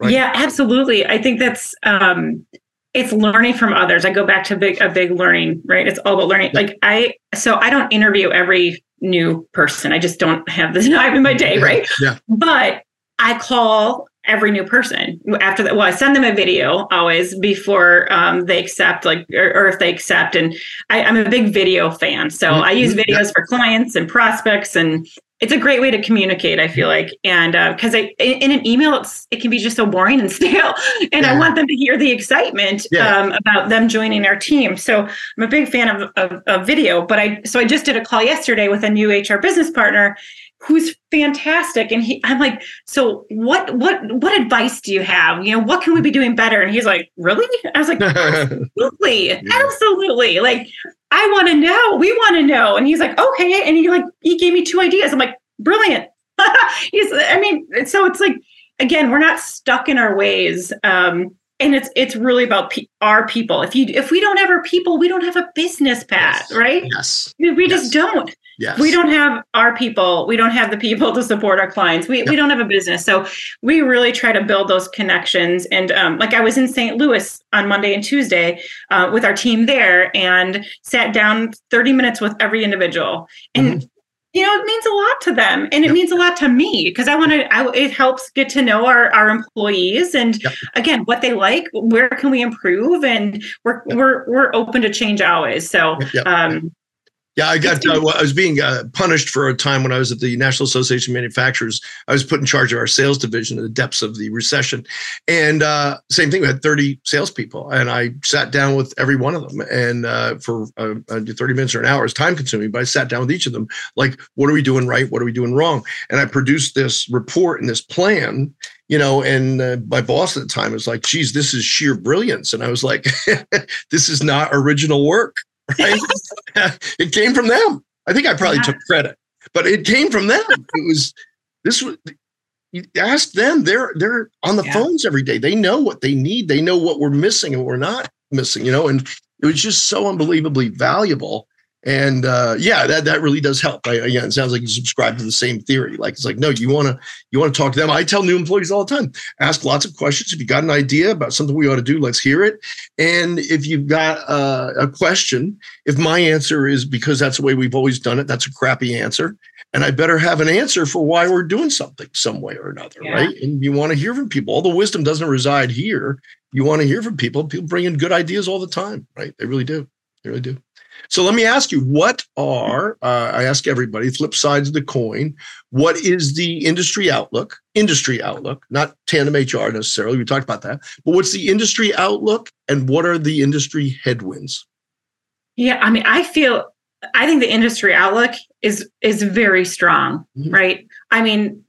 right? yeah, absolutely. I think that's um, it's learning from others. I go back to big a big learning, right? It's all about learning. Like I, so I don't interview every new person. I just don't have the time in my day, right? Yeah. But I call every new person after that well i send them a video always before um, they accept like or, or, if they accept and I, am a big video fan so mm-hmm. i use videos for clients and prospects and it's a great way to communicate i feel like and because uh, in, in, an email it's it can be just so boring and stale and yeah. i want them to hear the excitement yeah. um, about them joining our team so i'm a big fan of, of, of video but i so i just did a call yesterday with a new hr business partner who's fantastic. And he i'm like so what what what advice do you have? You know what can we be doing better? And he's like really? I was like absolutely yeah. absolutely. Like i want to know we want to know. And he's like okay. And he like he gave me two ideas. I'm like brilliant. He's i mean so it's like again we're not stuck in our ways um and it's it's really about pe- our people. If you if we don't have our people we don't have a business path yes. right? Yes. We, we yes. just don't Yes. We don't have our people. We don't have the people to support our clients. We, yep. we don't have a business. So we really try to build those connections. And um, like I was in St. Louis on Monday and Tuesday uh, with our team there and sat down 30 minutes with every individual. And mm-hmm. you know, it means a lot to them and it yep. means a lot to me because I want to, it helps get to know our, our employees and yep. again, what they like, where can we improve? And we're, we're, we're open to change always. So, um, yeah, I got. Uh, I was being uh, punished for a time when I was at the National Association of Manufacturers. I was put in charge of our sales division in the depths of the recession, and uh, same thing. We had thirty salespeople, and I sat down with every one of them, and uh, for uh, uh, thirty minutes or an hour it's time consuming. But I sat down with each of them, like, what are we doing right? What are we doing wrong? And I produced this report and this plan you know, and uh, my boss at the time was like, geez, this is sheer brilliance. And I was like, this is not original work. Right? it came from them. I think I probably yeah. took credit, but it came from them. It was this was you ask them. They're they're on the yeah. phones every day. They know what they need. They know what we're missing and what we're not missing. You know, and it was just so unbelievably valuable. And uh, yeah, that that really does help. I, again, it sounds like you subscribe to the same theory. Like it's like, no, you want to you want to talk to them. I tell new employees all the time, ask lots of questions. If you got an idea about something we ought to do, let's hear it. And if you've got uh, a question, if my answer is because that's the way we've always done it, that's a crappy answer. And I better have an answer for why we're doing something some way or another, yeah. right? And you want to hear from people. All the wisdom doesn't reside here. You want to hear from people. People bring in good ideas all the time, right? They really do. They really do. So let me ask you, what are, uh, I ask everybody, flip sides of the coin, what is the industry outlook? Industry outlook, not tandem HR necessarily. We talked about that. But what's the industry outlook and what are the industry headwinds? Yeah, I mean, I feel I think the industry outlook is is very strong, mm-hmm. right? I mean,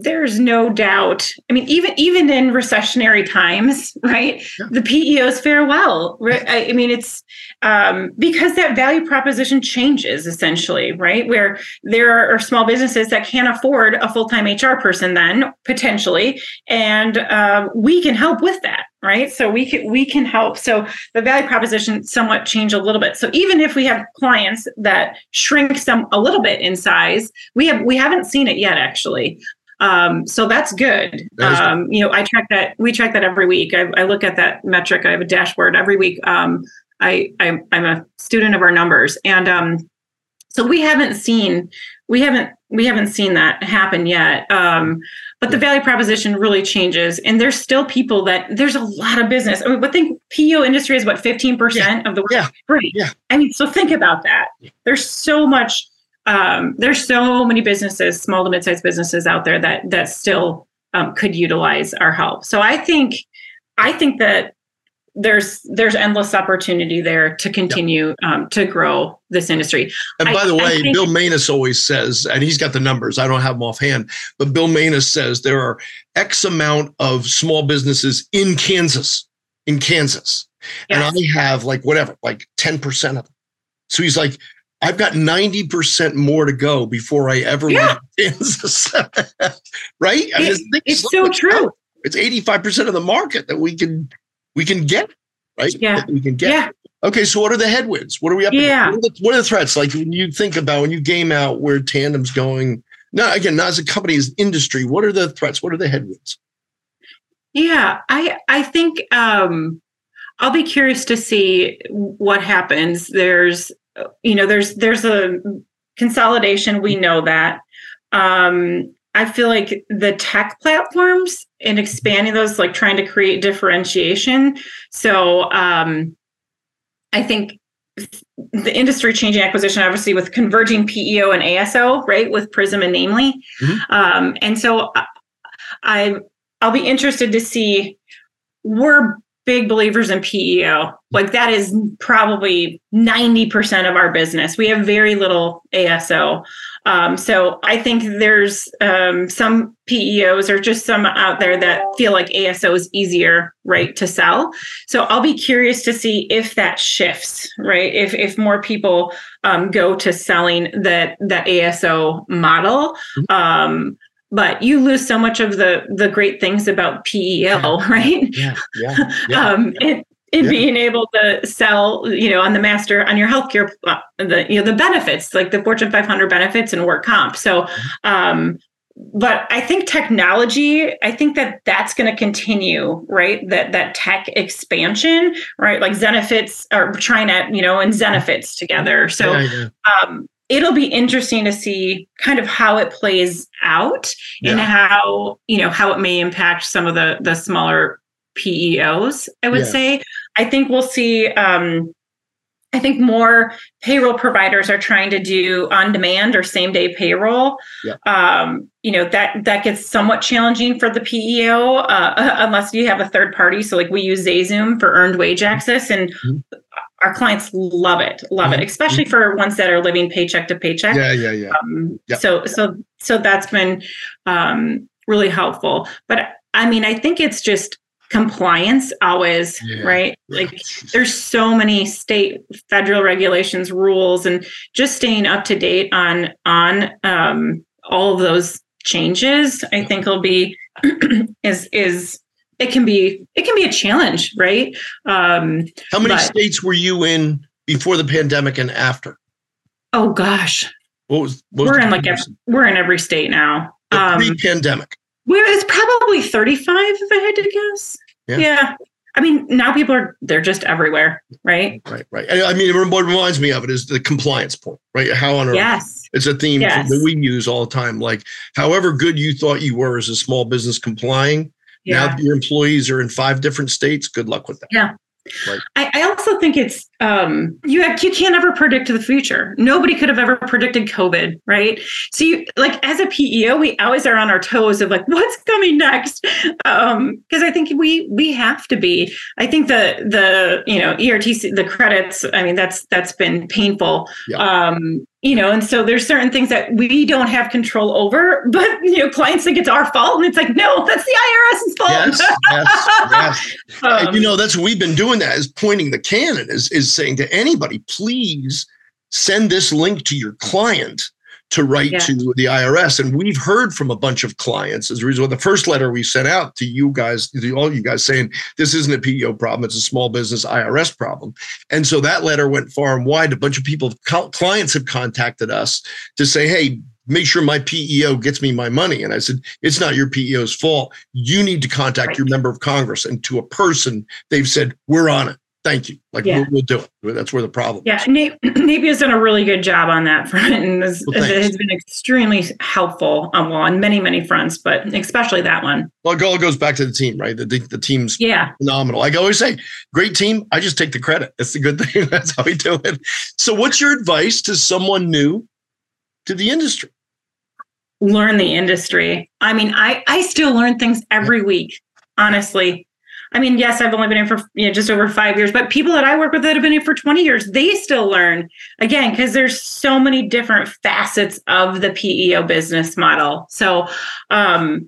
there's no doubt i mean even even in recessionary times right yeah. the peos fare well right? I, I mean it's um, because that value proposition changes essentially right where there are, are, small businesses that can't afford a full-time hr person then potentially and uh, we can help with that right so we can we can help so the value proposition somewhat change a little bit so even if we have clients that shrink some a little bit in size we have we haven't seen it yet actually um, so that's good. Um. You know, I track that. We track that every week. I, I, look at that metric. I have a dashboard every week. Um, I, I am a student of our numbers, and um, so we haven't seen we haven't we haven't seen that happen yet. Um, but the value proposition really changes, and there's still people that there's a lot of business. I mean, I think PEO industry is what 15 percent of the world Yeah. Free. Yeah. I mean, so think about that. There's so much um, there's so many businesses, small to mid-sized businesses out there that that still um, could utilize our help. So I think I think that there's there's endless opportunity there to continue um, to grow this industry. And by I, the way, think, Bill Manus always says, and he's got the numbers. I don't have them offhand, but Bill Manus says there are X amount of small businesses in Kansas, in Kansas, yes. and I have like whatever, like ten percent of them. So he's like, I've got 90% more to go before I ever yeah. Kansas. right? I mean, it's, it's so true. Out. It's 85% of the market that we can we can get, right? Yeah. We can get. Yeah. Okay, so what are the headwinds? What are we up yeah. What are, the, what are the threats? Like when you think about when you game out where tandem's going, not again, not as a company, as industry, what are the threats? What are the headwinds? Yeah, I I think um I'll be curious to see what happens. There's you know there's there's a consolidation we know that um i feel like the tech platforms and expanding those like trying to create differentiation so um i think the industry changing acquisition obviously with converging peo and aso right with prism and namely mm-hmm. um and so i i'll be interested to see we're big believers in PEO. Like that is probably 90% of our business. We have very little ASO. Um, so I think there's um, some PEOs or just some out there that feel like ASO is easier, right, to sell. So I'll be curious to see if that shifts, right? If if more people um, go to selling that that ASO model. Mm-hmm. Um, but you lose so much of the the great things about PEO, right? Yeah, yeah, yeah. um, and, and yeah. being able to sell, you know, on the master on your healthcare, uh, the you know the benefits like the Fortune 500 benefits and work comp. So, mm-hmm. um, but I think technology, I think that that's going to continue, right? That that tech expansion, right? Like Zenefits are trying to, you know, and Zenefits together. So, yeah, yeah. Um, it'll be interesting to see kind of how it plays out yeah. and how you know how it may impact some of the the smaller PEOs. I would yeah. say. I think we'll see. Um, I think more payroll providers are trying to do on demand or same day payroll. Yeah. Um, you know that that gets somewhat challenging for the PEO uh, unless you have a third party. So like we use ZayZoon for earned wage access, and mm-hmm our clients love it, love mm-hmm. it, especially for ones that are living paycheck to paycheck. Yeah, yeah, yeah. Um, yep. So, so, so that's been um, really helpful. But I mean, I think it's just compliance always, yeah. right? Like, there's so many state, federal regulations, rules, and just staying up to date on on um, all of those changes. I think will be is is it can be it can be a challenge, right? Um, How many but, states were you in before the pandemic and after? Oh gosh, what was, what we're in like every, we're in every state now. Um, pre-pandemic. It's probably 35 if I had to guess. Yeah. yeah. I mean, now people are they're just everywhere, right? Right, right. I mean, what reminds me of it is the compliance point, right? How on earth? Yes. It's a theme yes. that we use all the time. Like, however good you thought you were as a small business complying, yeah. now your employees are in five different states. Good luck with that. Yeah. I, I, also think it's um, you have, you can't ever predict the future. Nobody could have ever predicted COVID, right? So you like as a PEO, we always are on our toes of like what's coming next. Because um, I think we we have to be. I think the the you know ERTC the credits. I mean that's that's been painful. Yeah. Um, you know and so there's certain things that we don't have control over but you know clients think it's our fault and it's like no that's the irs's fault yes, yes, yes. Um, you know that's what we've been doing that is pointing the cannon is, is saying to anybody please send this link to your client to write yeah. to the IRS. And we've heard from a bunch of clients as a result. The first letter we sent out to you guys, to all you guys saying this isn't a PEO problem, it's a small business IRS problem. And so that letter went far and wide. A bunch of people, clients have contacted us to say, hey, make sure my PEO gets me my money. And I said, it's not your PEO's fault. You need to contact right. your member of Congress. And to a person, they've said, we're on it thank you. Like yeah. we'll, we'll, do it. That's where the problem. Yeah, is. Has done a really good job on that front, and has, well, has been extremely helpful um, well, on many many fronts, but especially that one. Well, it all goes back to the team, right? The, the, the team's yeah phenomenal. Like I always say, great team. I just take the credit. That's the good thing. That's how we do it. So, what's your advice to someone new to the industry? Learn the industry. I mean, I I still learn things every week. Honestly, I mean, yes, I've only been in for you know just over five years, but people that I work with that have been in for 20 years, they still learn again because there's so many different facets of the PEO business model. So um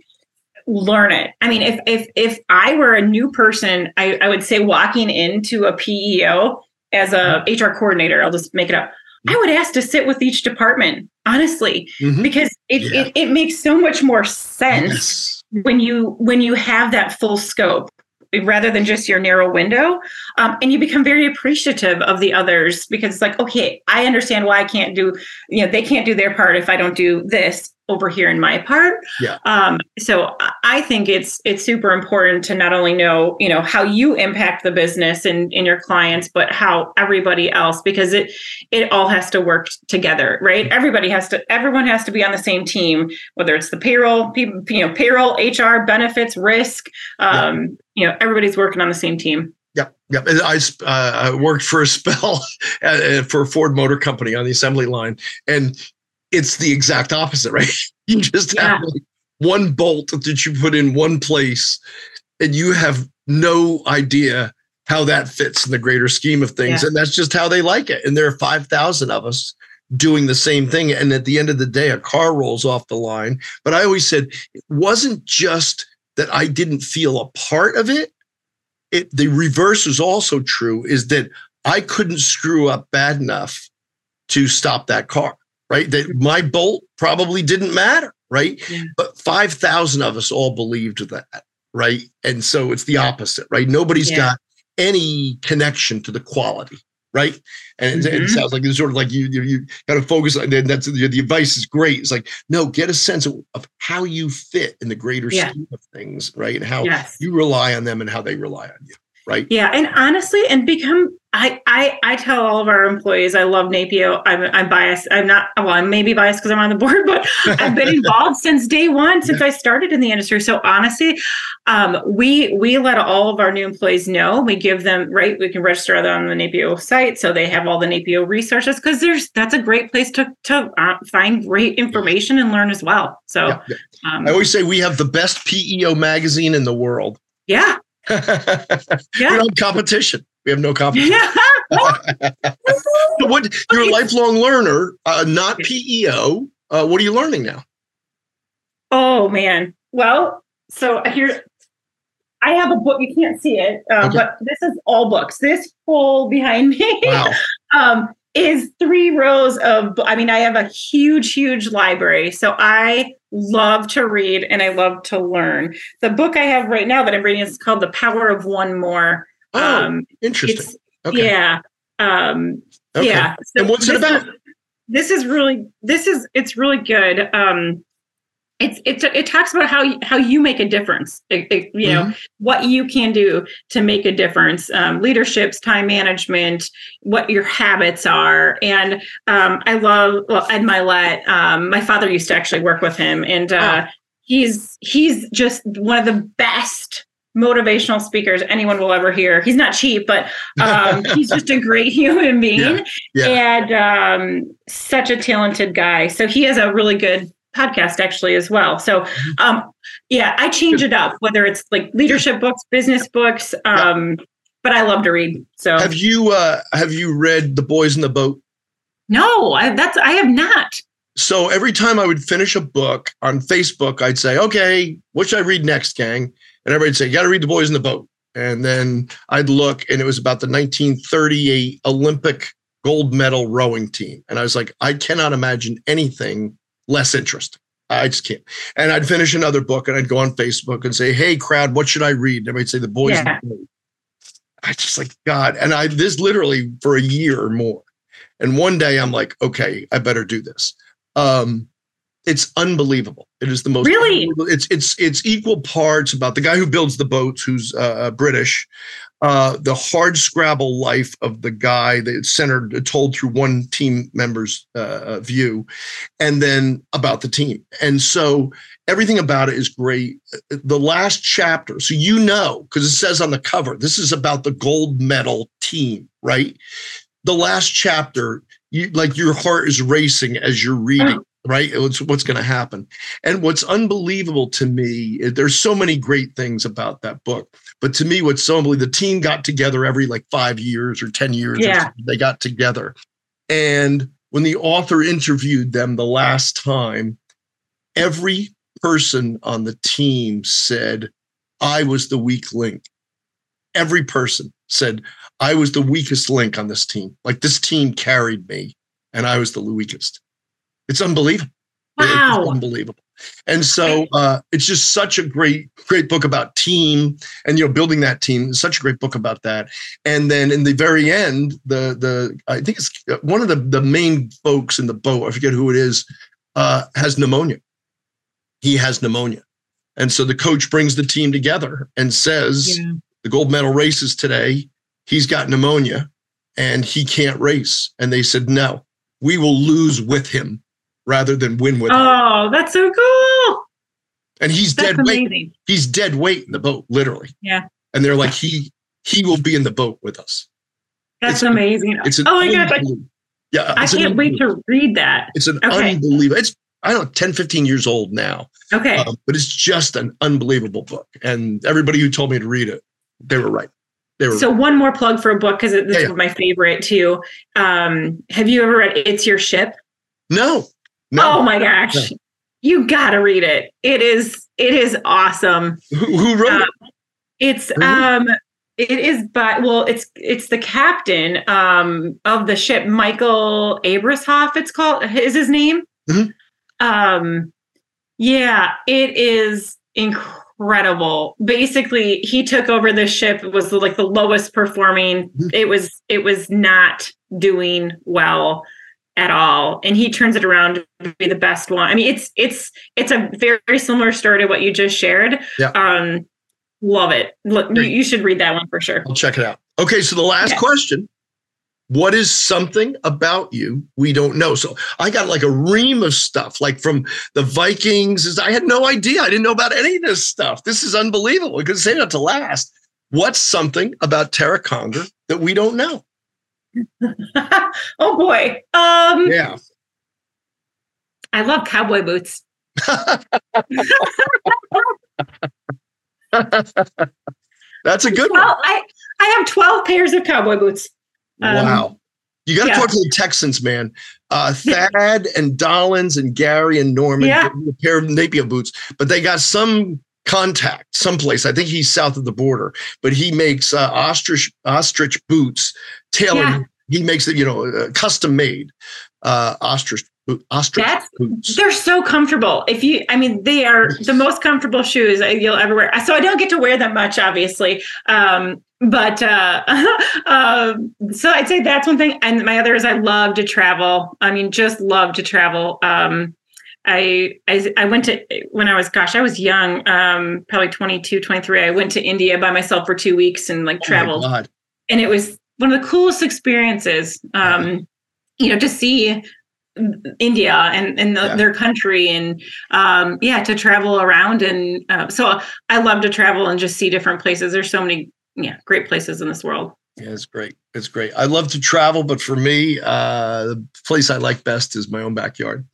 learn it. I mean, if if if I were a new person, I, I would say walking into a PEO as a HR coordinator, I'll just make it up. I would ask to sit with each department, honestly, mm-hmm. because it, yeah. it, it makes so much more sense yes. when you when you have that full scope rather than just your narrow window. Um, and you become very appreciative of the others because it's like, okay, I understand why I can't do, you know, they can't do their part if I don't do this over here in my part. Yeah. Um, so I think it's it's super important to not only know, you know, how you impact the business and, in your clients, but how everybody else, because it it all has to work together, right? Everybody has to everyone has to be on the same team, whether it's the payroll, people, you know, payroll, HR, benefits, risk. Um, yeah. you know, everybody's working on the same team. Yep, yeah. I, uh, I worked for a spell for Ford Motor Company on the assembly line, and it's the exact opposite, right? You just yeah. have like one bolt that you put in one place, and you have no idea how that fits in the greater scheme of things. Yeah. And that's just how they like it. And there are 5,000 of us doing the same thing. And at the end of the day, a car rolls off the line. But I always said it wasn't just that I didn't feel a part of it. It, the reverse is also true is that I couldn't screw up bad enough to stop that car right? That my bolt probably didn't matter, right? Yeah. But 5,000 of us all believed that, right? And so it's the opposite, right? Nobody's yeah. got any connection to the quality, right? And mm-hmm. it, sounds like it's sort of like you you, you got to focus on that. That's the, the advice is great. It's like no, get a sense of, of how you fit in the greater yeah. scheme of things, right? And how yes. you rely on them and how they rely on you right? Yeah, and honestly, and become I I I tell all of our employees I love NAPEO. I'm I'm biased. I'm not well. I'm maybe biased because I'm on the board, but I've been involved since day one, since. I started in the industry. So honestly, um, we we let all of our new employees know. We give them right. We can register them on the NAPEO site, so they have all the NAPEO resources because there's that's a great place to to uh, find great information and learn as well. So yeah, yeah. Um, I always say we have the best PEO magazine in the world. Yeah, yeah. We don't competition. We have no. Yeah. what you're a lifelong learner, uh, not PEO. Uh, what are you learning now? Oh man. Well, so here I have a book. You can't see it, uh, okay. but this is all books. This whole behind me wow. um, is three rows of. I mean, I have a huge, huge library. So I love to read and I love to learn. The book I have right now that I'm reading is called The Power of One More. Oh, um, interesting. Okay. Yeah. Um, okay. Yeah. So and what's it about? Is, this is really this is it's really good. Um, it's it's it talks about how how you make a difference it, it, you mm-hmm. know what you can do to make a difference um, leaderships time management what your habits are and um, i love well, ed mylett um, my father used to actually work with him and uh, oh. he's he's just one of the best motivational speakers anyone will ever hear. He's not cheap, but um, he's just a great human being yeah, yeah. and um, such a talented guy. So he has a really good podcast actually as well. So mm-hmm. um, yeah, I change it up whether it's like leadership books, business books. Um, but I love to read. So have you uh, have you read The Boys in the Boat? No, I, that's I have not. So every time I would finish a book on Facebook, I'd say, "Okay, what should I read next, gang?" And everybody'd say, "You got to read The Boys in the Boat." And then I'd look, and it was about the 1938 Olympic gold medal rowing team. And I was like, I cannot imagine anything less interesting." I just can't. And I'd finish another book and I'd go on Facebook and say, Hey, crowd, what should I read? And everybody'd say, The Boys. Yeah. In the boat. I just like, God. And I, this literally for a year or more. And one day I'm like, okay, I better do this. Um, it's unbelievable. It is the most really. It's it's it's equal parts about the guy who builds the boats, who's uh, British, uh, the hard scrabble life of the guy that's centered told through one team member's uh, uh, view, and then about the team. And so everything about it is great. The last chapter, so you know, because it says on the cover, this is about the gold medal team, right? The last chapter, you like your heart is racing as you're reading right? It's what's going to happen. And what's unbelievable to me, eh, there's so many great things about that book. But to me, what's so unbelievable, the team got together every like five years or 10 years. Yeah. They got together. And when the author interviewed them the last time, every person on the team said, I was the weak link. Every person said, I was the weakest link on this team. Like this team carried me and I was the weakest. It's unbelievable. Wow. It's unbelievable. And so uh, it's just such a great, great book about team and you know building that team. It's such a great book about that. And then in the very end, the the I think it's uh, one of the the main folks in the boat. I forget who it is. Uh, has pneumonia. He has pneumonia, and so the coach brings the team together and says yeah. the gold medal races today. He's got pneumonia, and he can't race. And they said no, we will lose with him rather than win with oh, that's so cool. And he's that's dead amazing. weight. He's dead weight in the boat, literally. Yeah. And they're like, he he will be in the boat with us. That's it's amazing. it's an oh my god! Yeah, I can't wait to read that. It's an okay. unbelievable. It's I don't know, 10, 15 years old now. Okay. Um, but it's just an unbelievable book. And everybody who told me to read it, they were right. They were so right. one more plug for a book because this yeah, is yeah. my favorite too. Um, have you ever read It's Your Ship? No. No. Oh my gosh. No. You gotta read it. It is it is awesome. Who, who wrote it? Um, it's um it is by well it's it's the captain um of the ship Michael Abrashoff it's called is his name. Mm-hmm. Um yeah, it is incredible. Basically, he took over the ship it was like the lowest performing. Mm-hmm. It was it was not doing well at all. And he turns it around to be the best one. I mean it's it's it's a very similar story to what you just shared. Yeah. um love it. Look, you, you, should read that one for sure. I'll check it out. Okay so the last question. What is something about you we don't know? So i got like a ream of stuff like from the vikings. I had no idea. I didn't know about any of this stuff. This is unbelievable. Because say that to last. What's something about tara conger that we don't know oh boy. Um, yeah. I love cowboy boots. That's a good well, one. I, I have 12 pairs of cowboy boots. Um, wow. You got to yeah. talk to the Texans, man. Uh, Thad and Dollins and Gary and Norman, yeah. a pair of Napier boots, but they got some contact someplace. I think he's south of the border, but he makes uh, ostrich ostrich boots tailored. Yeah. He makes it, you know, uh, custom made uh, ostrich ostrich That's- boots. They're so comfortable. If you, I mean, they are the most comfortable shoes you'll ever wear. So I don't get to wear them much, obviously. Um, but uh, um, so I'd say that's one thing. And my other is I love to travel. I mean, just love to travel. Um, I, I I went to when I was gosh I was young um probably 22 23 I went to India by myself for 2 weeks and like Oh traveled and it was one of the coolest experiences um you know to see india and, and the, Yeah. their country and um yeah to travel around and uh, so i love to travel and just see different places there's so many yeah great places in this world Yeah, it's great. It's great. I love to travel, but for me, uh, the place I like best is my own backyard.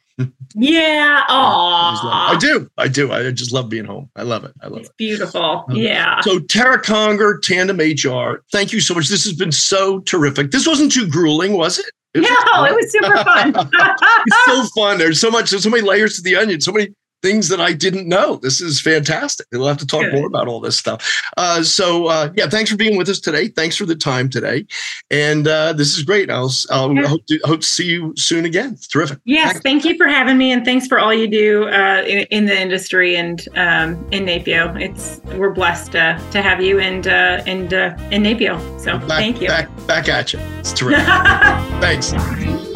Yeah I, just love it. I oh do. I do. I just love being home. I love it. I love it's it. beautiful Um, yeah So Tara Conger, Tandem HR, thank you so much. This has been so terrific. This wasn't too grueling, was it? It was no it was super fun it's so fun. There's so much, there's so many layers to the onion, so many things that I didn't know. This is fantastic. We'll have to talk Good. more about all this stuff. Uh, so uh, yeah, thanks for being with us today. Thanks for the time today. And uh, this is great. I'll, I'll Yeah. hope, to, hope to see you soon again. It's terrific. Yes, Thanks. thank you for having me, and thanks for all you do uh, in, in the industry and um, in NAPEO. It's we're blessed uh, to have you and uh, and uh, in NAPEO. So Back, thank you. Back, back at you. It's terrific. Thanks.